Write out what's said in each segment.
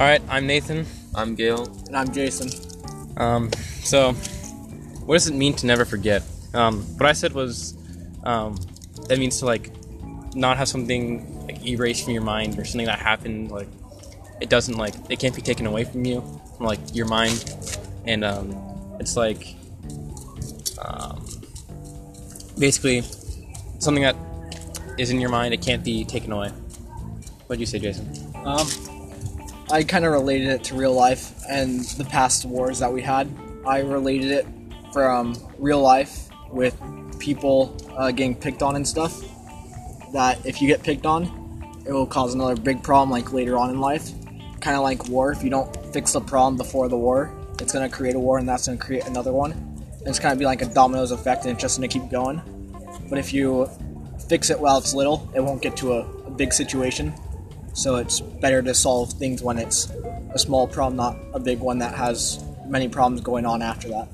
All right, I'm Nathan. I'm Gail. And I'm Jason. Um, so, what does it mean to never forget? Um, what I said was, um, that means to like not have something like erased from your mind or something that happened like it doesn't like it can't be taken away from you from like your mind, and um, it's like um, basically something that is in your mind. It can't be taken away. What do you say, Jason? Um, I kind of related it to real life and the past wars that we had. I related it from real life with people uh, getting picked on and stuff. That if you get picked on, it will cause another big problem like later on in life. Kind of like war. If you don't fix the problem before the war, it's gonna create a war, and that's gonna create another one. And it's kind of be like a dominoes effect, and it's just gonna keep going. But if you fix it while it's little, it won't get to a, a big situation. So it's better to solve things when it's a small problem, not a big one that has many problems going on after that.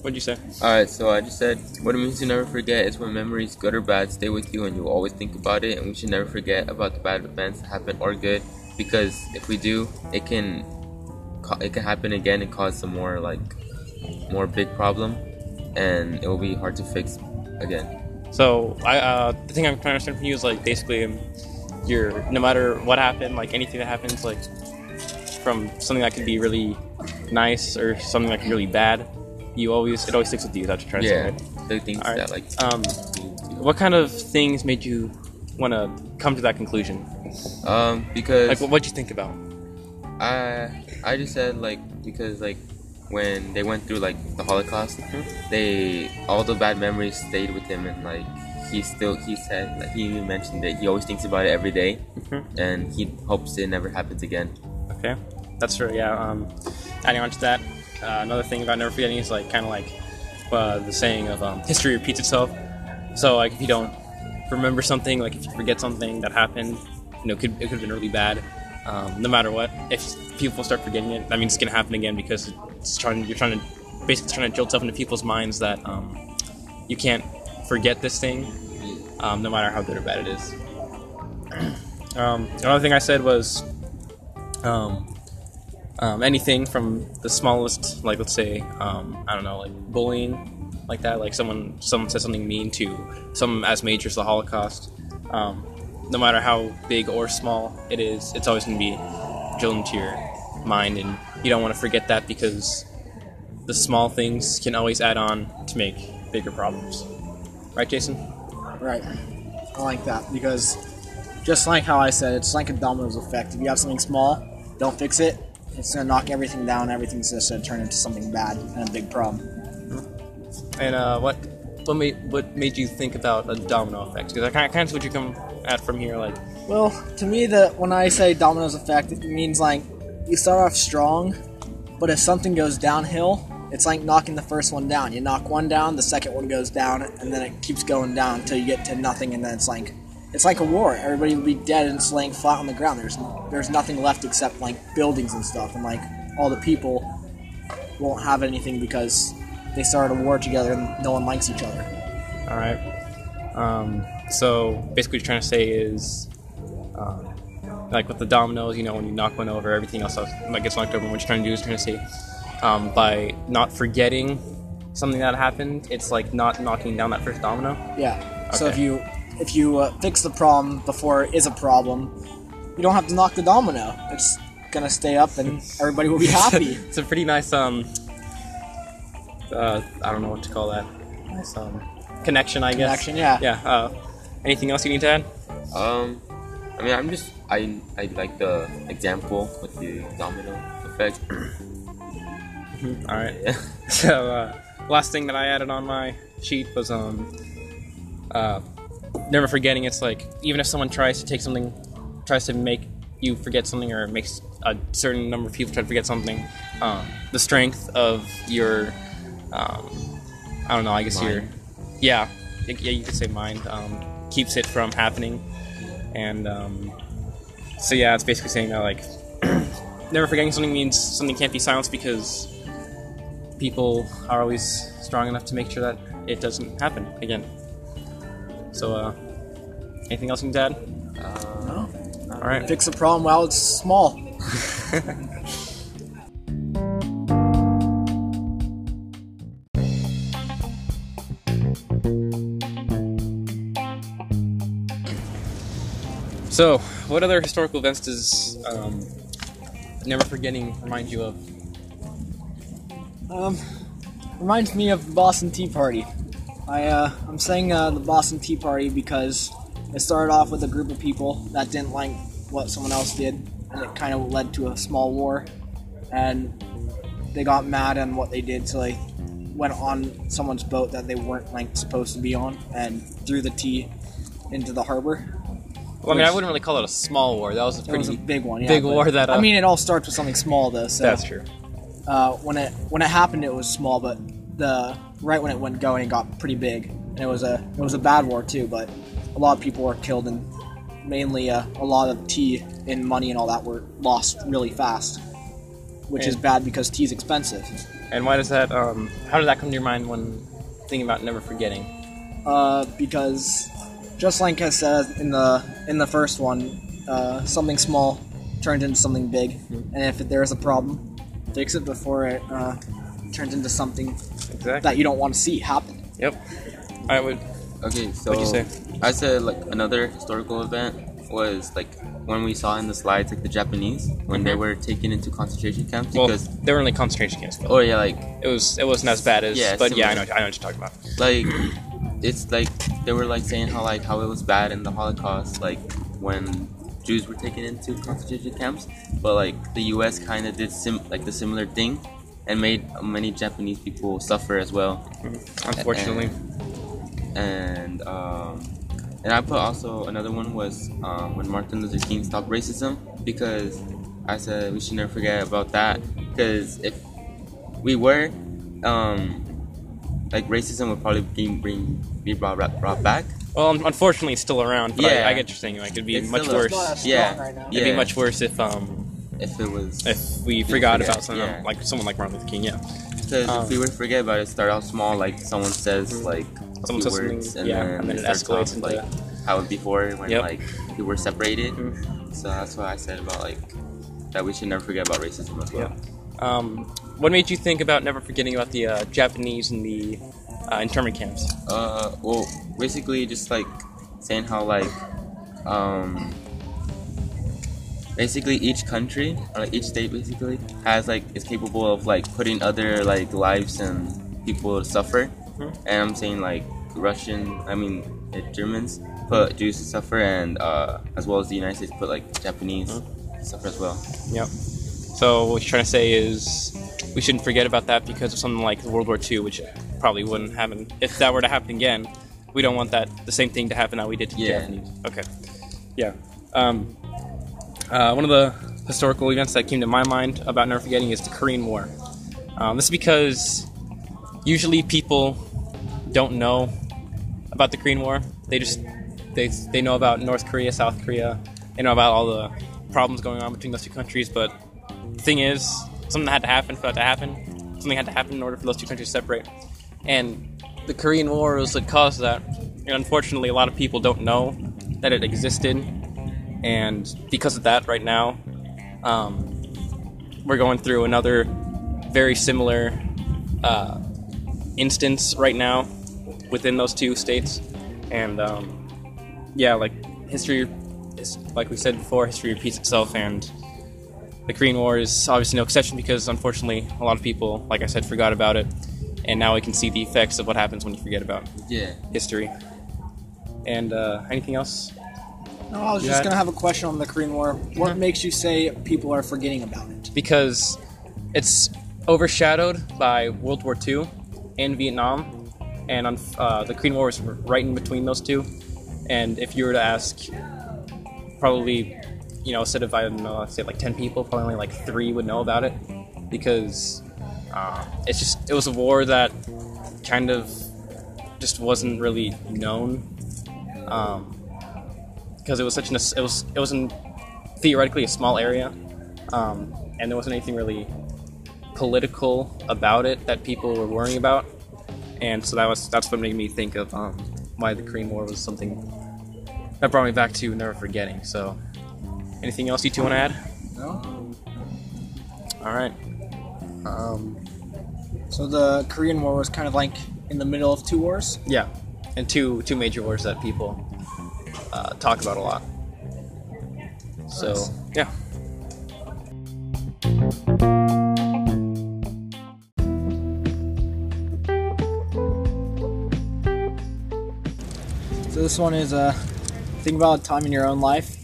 What'd you say? Alright, so I just said what it means to never forget is when memories, good or bad, stay with you and you'll always think about it. And we should never forget about the bad events that happen or good because if we do, it can it can happen again and cause some more like more big problem, and it will be hard to fix again. So I uh, the thing I'm trying to understand from you is like basically um, you're no matter what happened, like anything that happens, like from something that could be really nice or something that could be really bad, you always it always sticks with you. That's what you're trying Yeah, to say. Right? the things Alright. that like Um, what kind of things made you want to come to that conclusion? um because Like, what what'd you think about? I I just said like because like when they went through like the Holocaust, they all the bad memories stayed with them and like he still he said like he mentioned that he always thinks about it every day, Mhm. and he hopes it never happens again. Okay, that's true. Yeah. Um, adding on to that, uh, another thing about never forgetting is like kind of like uh, the saying of um, history repeats itself. So like if you don't remember something, like if you forget something that happened, you know, it could it could have been really bad. Um, no matter what, if people start forgetting it, that means it's gonna happen again because it's trying. You're trying to basically trying to drill stuff into people's minds that um, you can't forget this thing, um, no matter how good or bad it is. um, another thing I said was um, um, anything from the smallest, like let's say, um, I don't know, like bullying, like that, like someone someone says something mean to something as major as the Holocaust. No matter how big or small it is, it's always going to be drilled into your mind, and you don't want to forget that because the small things can always add on to make bigger problems. Right, Jason? Right. I like that because just like how I said, it's like a dominoes effect. If you have something small, don't fix it, it's gonna knock everything down. Everything's just gonna turn into something bad and a big problem. And uh, what what made what made you think about a domino effect? Because I kind of kind of what you come at from here, like Well, to me, the when I say dominoes effect, it means like you start off strong, but if something goes downhill, it's like knocking the first one down. You knock one down, the second one goes down, and then it keeps going down until you get to nothing, and then it's like it's like a war. Everybody will be dead and laying flat on the ground. There's there's nothing left except like buildings and stuff, and like all the people won't have anything because they started a war together and no one likes each other. All right. Um, so basically, what you're trying to say is, um, like with the dominoes, you know, when you knock one over, everything else like gets knocked over. What you're trying to do is trying to say, um, by not forgetting something that happened, it's like not knocking down that first domino. Yeah. So if you if you uh, fix the problem before it is a problem, you don't have to knock the domino. It's gonna stay up, and everybody will be happy. it's a pretty nice um, uh, I don't know what to call that. Nice um, connection, I guess. Connection, yeah. Yeah. Uh, anything else you need to add? Um, I mean, I'm just I I like the example with the domino effect. All right. So uh, last thing that I added on my sheet was um, uh, never forgetting. It's like even if someone tries to take something, tries to make you forget something, or makes a certain number of people try to forget something, um, the strength of your, um, I don't know. I guess your, yeah, yeah, you could say mind um, keeps it from happening, and um, so yeah, it's basically saying that like never forgetting something means something can't be silenced because people are always strong enough to make sure that it doesn't happen again. So, uh, anything else you can add? Uh, No? All right. Fix the problem while it's small. So, what other historical events does um, Never Forgetting remind you of? Um, reminds me of the Boston Tea Party. I uh, I'm saying uh, the Boston Tea Party because it started off with a group of people that didn't like what someone else did, and it kind of led to a small war, and they got mad on what they did, so they went on someone's boat that they weren't like supposed to be on, and threw the tea into the harbor. Well, I mean, I wouldn't really call it a small war. That was a pretty was a big one, yeah. big war that. Uh, I mean, it all starts with something small, though. So that's true. Uh, when it when it happened, it was small, but the right when it went going, it got pretty big, and it was a it was a bad war too. But a lot of people were killed, and mainly uh, a lot of tea and money and all that were lost really fast, which is bad because tea is expensive. And why does that? Um, how did that come to your mind when thinking about never forgetting? Uh, because just like I said in the in the first one, uh, something small turns into something big, and if there is a problem, fix it before it uh, turns into something Exactly. that you don't want to see happen. Yep. I would. Okay, so What'd you say? I said like another historical event was like when we saw in the slides like the Japanese when they Mhm. were taken into concentration camps Well, they were in like concentration camps. Though. oh yeah like It was. It wasn't as bad as. Yeah, but yeah, I know. I know what you're talking about. like it's like they were like saying how like how it was bad in the Holocaust like when Jews were taken into concentration camps but like the US kind of did sim like the similar thing and made many Japanese people suffer as well. Unfortunately. and um, and I put also another one was um, when Martin Luther King stopped racism because I said we should never forget about that. Because if we were um, like racism would probably be bring be brought brought back. Well, unfortunately, it's still around. But I, Yeah. I get what you're saying. Like, it'd be It's much worse. Yeah. right It'd be much worse if um If it was if we forgot forget, about someone yeah. like someone like Martin Luther King. Yeah. because um, if we were to forget about it, start out small like someone says like Someone few says words and yeah, then, and then it escalates off, like how it before when Yep. like we were separated. Mhm. So that's why I said about like that we should never forget about racism as well. Um, what made you think about never forgetting about the uh, Japanese and the uh, internment camps? Uh, well, basically just like saying how like um basically each country or like each state basically has like is capable of like putting other like lives and people to suffer. Mhm. And I'm saying like Russian, I mean uh, Germans put Jews to suffer, and uh, as well as the United States put like Japanese to suffer as well. Yep. So what you're trying to say is we shouldn't forget about that because of something like World War II, which probably wouldn't happen if that were to happen again. We don't want that the same thing to happen that we did to the Yeah. Japanese. Okay. Yeah. Um, uh, one of the historical events that came to my mind about never forgetting is the Korean War. Um, this is because usually people don't know about the Korean War. They just they they know about North Korea, South Korea. They know about all the problems going on between those two countries. But the thing is, something had to happen for that to happen. Something had to happen in order for those two countries to separate. And the Korean War was what caused that. And unfortunately, a lot of people don't know that it existed. And because of that, right now, um, we're going through another very similar uh, instance right now within those two states. And um, yeah, like history, is, like we said before, history repeats itself, and the Korean War is obviously no exception because unfortunately, a lot of people, like I said, forgot about it, and now we can see the effects of what happens when you forget about Yeah. history. And uh, anything else? No, I was You just had- gonna have a question on the Korean War. What makes you say people are forgetting about it? because it's overshadowed by World War II and Vietnam, and on, uh, the Korean War was right in between those two. And if you were to ask, probably, you know, instead of I don't know, say like ten people, probably only like three would know about it, because uh, it's just it was a war that kind of just wasn't really known, because it was such an it was it was in theoretically a small area, um, and there wasn't anything really political about it that people were worrying about, and so that was that's what made me think of um, why the Korean War was something that brought me back to never forgetting. So, anything else you two want to add? No. All right. Um, So the Korean War was kind of like in the middle of two wars. yeah, and two two major wars that people uh, talk about a lot. So Nice. yeah. So this one is uh, think about a time in your own life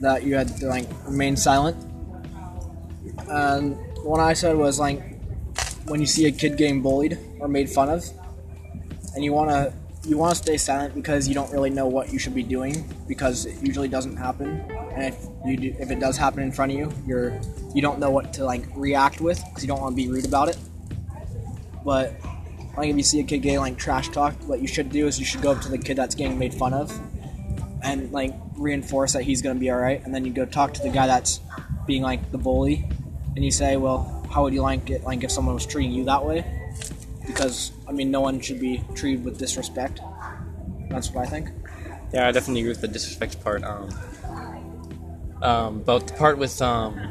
that you had to like remain silent. And one I said was like when you see a kid getting bullied or made fun of, and you wanna you wanna stay silent because you don't really know what you should be doing because it usually doesn't happen. And if you do, if it does happen in front of you, you're you don't know what to like react with because you don't want to be rude about it. But like if you see a kid getting like trash talked, what you should do is you should go up to the kid that's getting made fun of, and like reinforce that he's gonna be all right, and then you go talk to the guy that's being like the bully, and you say, well, how would you like it like if someone was treating you that way? Because I mean, no one should be treated with disrespect. That's what I think. Yeah, I definitely agree with the disrespect part. Um, um, but the part with, um,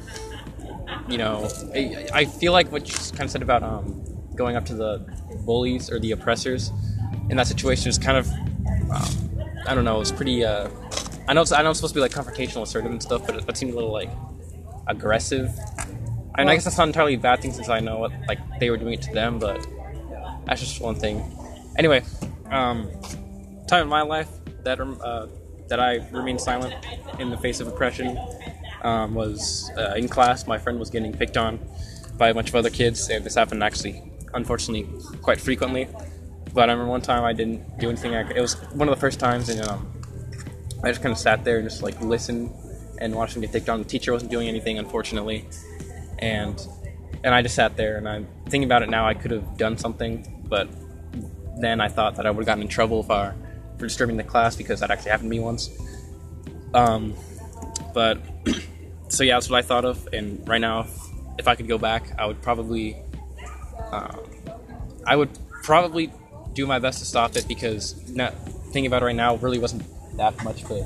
you know, I, I feel like what you kind of said about um, going up to the bullies or the oppressors in that situation is kind of, um, I don't know, it's pretty. Uh, I know it's, I know it's supposed to be like confrontational, assertive and stuff, but it, it seemed a little like aggressive. I mean, I guess that's not entirely a bad thing since I know what, like they were doing it to them, but that's just one thing. Anyway, um, time in my life that uh, that I remained silent in the face of oppression um, was uh, in class. My friend was getting picked on by a bunch of other kids, and this happened actually, unfortunately, quite frequently. But I remember one time I didn't do anything. I, it was one of the first times, and um, I just kind of sat there and just like listened and watched him get picked on. The teacher wasn't doing anything, unfortunately, and and I just sat there. And I'm thinking about it now. I could have done something, but then I thought that I would have gotten in trouble if I for disturbing the class because that actually happened to me once. Um, but so yeah, that's what I thought of. And right now, if, if I could go back, I would probably, um, I would probably do my best to stop it because not thinking about it right now really wasn't that much of a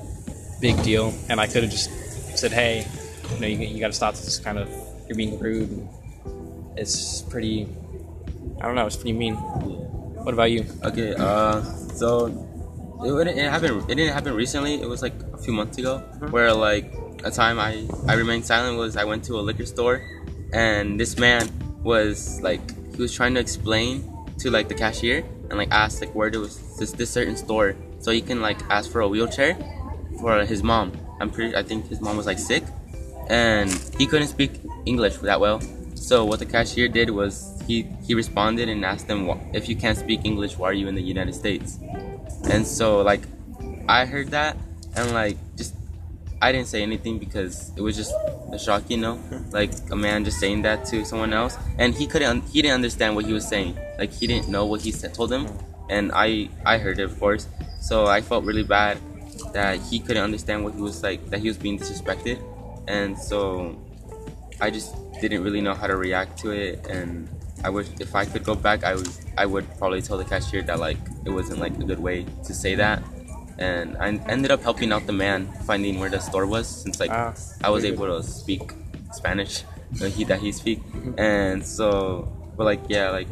big deal, and I could have just said, "Hey, you know, you, you got to stop this kind of you're being rude." And it's pretty, I don't know, it's pretty mean. What about you? Okay, uh, so it, it, it happened. It didn't happen recently. It was like a few months ago, where like a time I I remained silent was I went to a liquor store, and this man was like he was trying to explain to like the cashier and like asked like where there was this this certain store so he can like ask for a wheelchair for his mom. I'm pretty. I think his mom was like sick, and he couldn't speak English that well. So what the cashier did was he he responded and asked them if you can't speak English, why are you in the United States? And so like I heard that and like just I didn't say anything because it was just a shock, you know, like a man just saying that to someone else, and he couldn't he didn't understand what he was saying, like he didn't know what he said, told him, mm. and I I heard it of course, so I felt really bad that he couldn't understand what he was like that he was being disrespected, and so I just didn't really know how to react to it, and I wish if I could go back, I would I would probably tell the cashier that like it wasn't like a good way to say that, and I ended up helping out the man finding where the store was since like Ah, I was able to speak Spanish, he that he speak, and so but like yeah like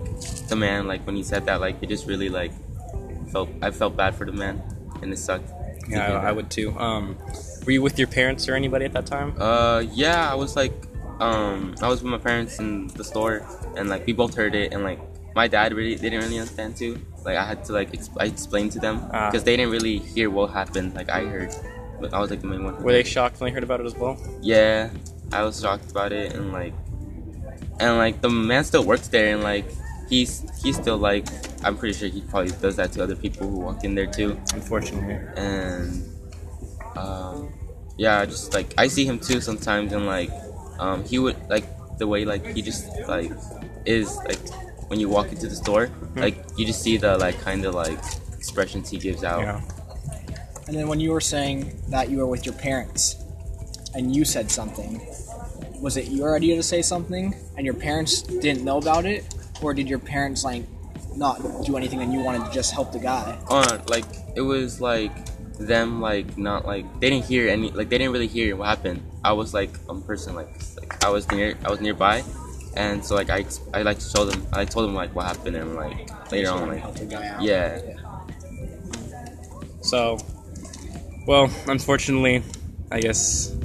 the man like when he said that like it just really like felt I felt bad for the man, and it sucked. Yeah, I, I would too. Um, were you with your parents or anybody at that time? Uh, yeah, I was like, um, I was with my parents in the store, and like we both heard it, and like my dad really they didn't really understand too. Like I had to like exp- I explain to them Ah. because they didn't really hear what happened. Like I heard, but I was like the main one. Were they shocked when they heard about it as well? Yeah, I was shocked about it, and like, and like the man still works there, and like he's he's still like I'm pretty sure he probably does that to other people who walk in there too Unfortunately. and um, yeah, just like I see him too sometimes, and like um, he would like the way like he just like is like when you walk into the store, like you just see the like kind of like expressions he gives out. Yeah. And then when you were saying that you were with your parents and you said something, was it your idea to say something and your parents didn't know about it? Or did your parents like not do anything and you wanted to just help the guy? Uh, like it was like them like not like they didn't hear any like they didn't really hear what happened. I was like a person like like I was near I was nearby, and so like I I like to show them I told them like what happened and like later on like help the guy out. yeah So, well, unfortunately, I guess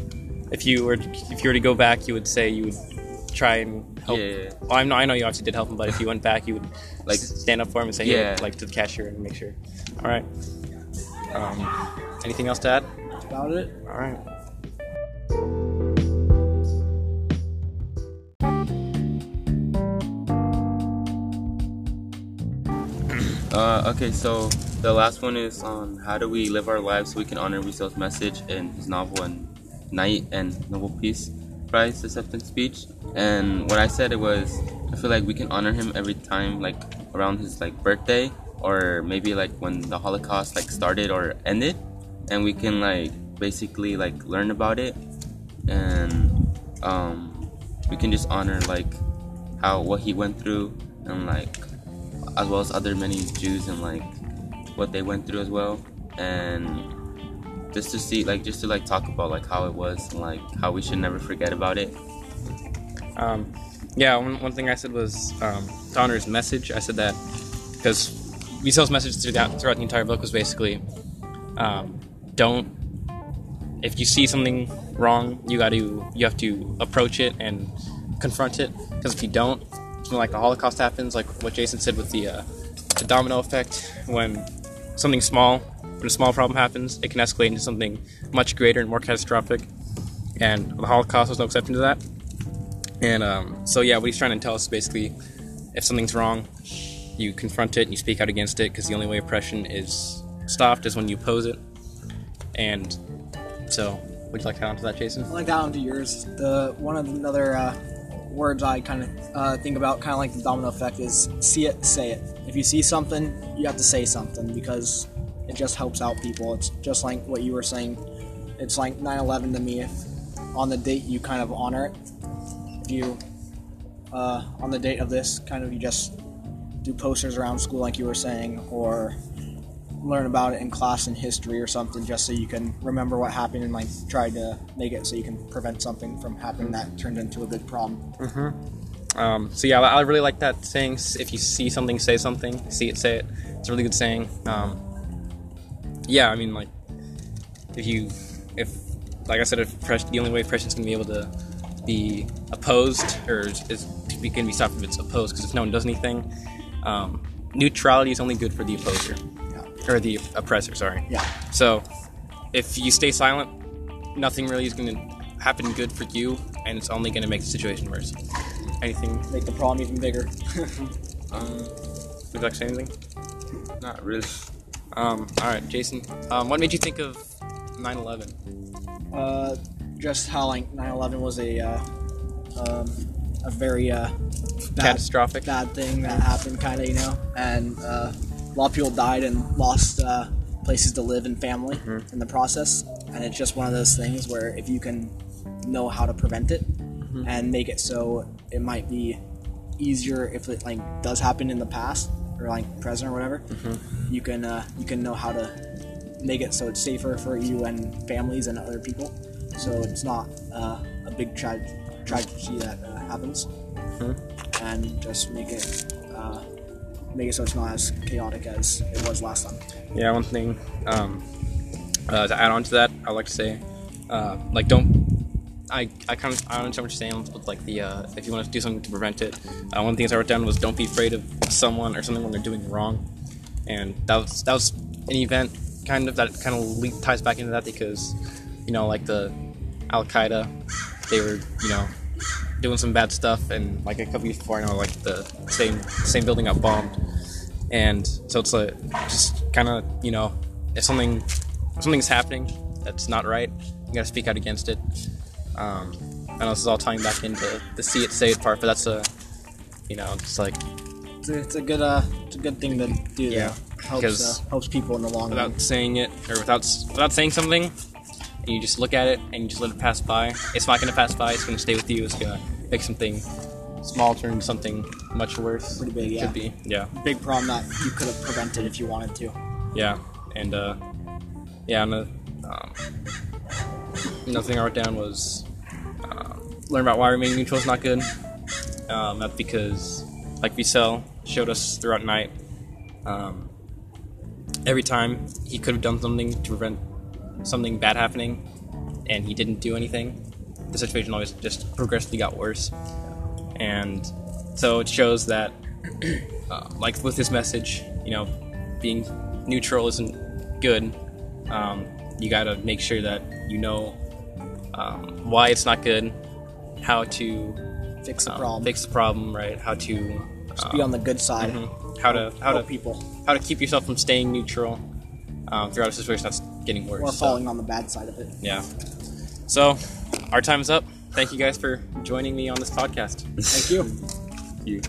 if you were if you were to go back, you would say you would try and help. Yeah, yeah, yeah. Well, I know I know you obviously did help him, but if you went back, you would Like- like stand up for him and say, Yeah. yeah, like to the cashier and make sure. All right. Um, anything else to add? That's about it. All right. Uh, okay, so the last one is on how do we live our lives so we can honor Rousseau's message in his novel and Night and Nobel Peace Prize acceptance speech. And what I said it was I feel like we can honor him every time like around his like birthday or maybe like when the Holocaust like started or ended, and we can like basically like learn about it. And um, we can just honor like how what he went through and like as well as other many Jews and like what they went through as well, and just to see like just to like talk about like how it was and like how we should never forget about it. Um, yeah, one, one thing I said was um, his message. I said that because Wiesel's message throughout, throughout the entire book was basically um, don't. If you see something wrong, you got to you have to approach it and confront it. Because if you don't, something like the Holocaust happens, like what Jason said with the uh, the domino effect, when something small, when a small problem happens, it can escalate into something much greater and more catastrophic. And the Holocaust was no exception to that. And um, so, yeah, what he's trying to tell us is basically if something's wrong, you confront it and you speak out against it because the only way oppression is stopped is when you oppose it. And so, would you like to add on to that, Jason? I like that onto yours. The one of the other uh, words I kind of uh, think about, kind of like the domino effect, is see it, say it. If you see something, you have to say something because it just helps out people. It's just like what you were saying. It's like 9/11 to me. If on the date you kind of honor it, if you uh, on the date of this, kind of you just do posters around school, like you were saying, or learn about it in class in history or something just so you can remember what happened and like try to make it so you can prevent something from happening that turned into a big problem. Um, so yeah, I I really like that saying. If you see something, say something. See it, say it. It's a really good saying. Um, yeah, I mean, like, if you, if, like I said, if oppression, the only way oppression is going to be able to be opposed or is, is going to be stopped if it's opposed. Because if no one does anything, um, neutrality is only good for the opposer Yeah. or the oppressor. Sorry. Yeah. So, if you stay silent, nothing really is going to happen good for you, and it's only going to make the situation worse. Anything Make the problem even bigger. Um, Would you like to say anything? not really. Um, all right, Jason. Um, what made you think of 9/11? uh, just how like 9/11 was a uh, um, a very uh, bad, Catastrophic. bad thing that happened, kind of you know, and uh, a lot of people died and lost uh, places to live and family in the process. And it's just one of those things where if you can know how to prevent it and make it so it might be easier if it like does happen in the past or like present or whatever, you can uh, you can know how to make it so it's safer for you and families and other people. So it's not uh, a big tra- tragedy that uh, happens, and just make it uh, make it so it's not as chaotic as it was last time. Yeah, one thing um, uh, to add on to that, I'd like to say, uh, like, don't. I, I kind of I understand what you're saying with like the uh, if you want to do something to prevent it. Uh, one of the things I wrote down was don't be afraid of someone or something when they're doing wrong, and that was that was an event kind of that kind of ties back into that because you know like the Al Qaeda, they were you know doing some bad stuff and like a couple years before I know like the same same building got bombed and so it's like just kind of you know if something if something's happening that's not right you gotta speak out against it um, I know this is all tying back into the see it say it part but that's a you know it's like It's a, it's a good uh, it's a good thing to do. Yeah, that helps uh, helps people in the long run. without saying it or without s- without saying something and you just look at it and you just let it pass by it's not gonna pass by it's gonna stay with you it's gonna make something small turn into something much worse Pretty big, yeah. could be yeah Big problem that you could have prevented if you wanted to. yeah and uh yeah, and, uh, um, another thing I wrote down was uh, learn about why remaining neutral is not good. Um, that's because, like Wiesel showed us throughout night, um, every time he could have done something to prevent something bad happening, and he didn't do anything. The situation always just progressively got worse, and so it shows that, uh, like with this message, you know, being neutral isn't good. Um, you got to make sure that you know um, why it's not good, how to Fix the um, problem. fix the problem, right? How to Just be on the good side. mhm. how to how to people how to keep yourself from staying neutral um, throughout a situation that's getting worse. or So, falling on the bad side of it. yeah. So our time is up. Thank you guys for joining me on this podcast. Thank you. You.